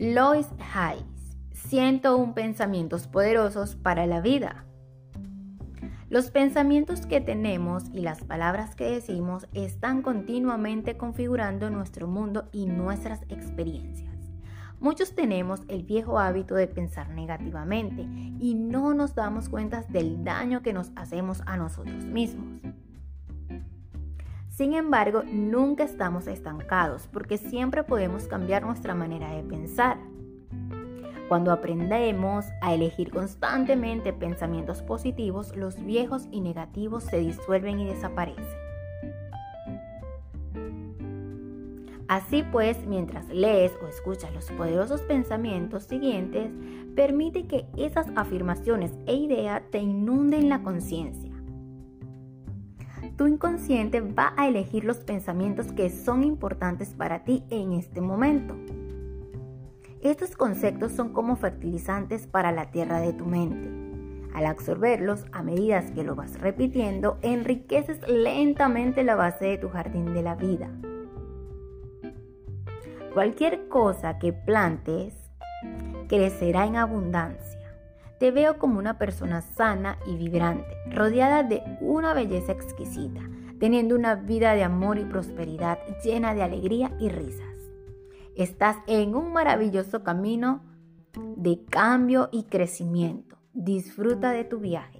Lois Hayes, 101 pensamientos poderosos para la vida. Los pensamientos que tenemos y las palabras que decimos están continuamente configurando nuestro mundo y nuestras experiencias. Muchos tenemos el viejo hábito de pensar negativamente y no nos damos cuenta del daño que nos hacemos a nosotros mismos. Sin embargo, nunca estamos estancados porque siempre podemos cambiar nuestra manera de pensar. Cuando aprendemos a elegir constantemente pensamientos positivos, los viejos y negativos se disuelven y desaparecen. Así pues, mientras lees o escuchas los poderosos pensamientos siguientes, permite que esas afirmaciones e ideas te inunden la conciencia tu inconsciente va a elegir los pensamientos que son importantes para ti en este momento. Estos conceptos son como fertilizantes para la tierra de tu mente. Al absorberlos a medida que lo vas repitiendo, enriqueces lentamente la base de tu jardín de la vida. Cualquier cosa que plantes crecerá en abundancia. Te veo como una persona sana y vibrante, rodeada de una belleza exquisita, teniendo una vida de amor y prosperidad llena de alegría y risas. Estás en un maravilloso camino de cambio y crecimiento. Disfruta de tu viaje.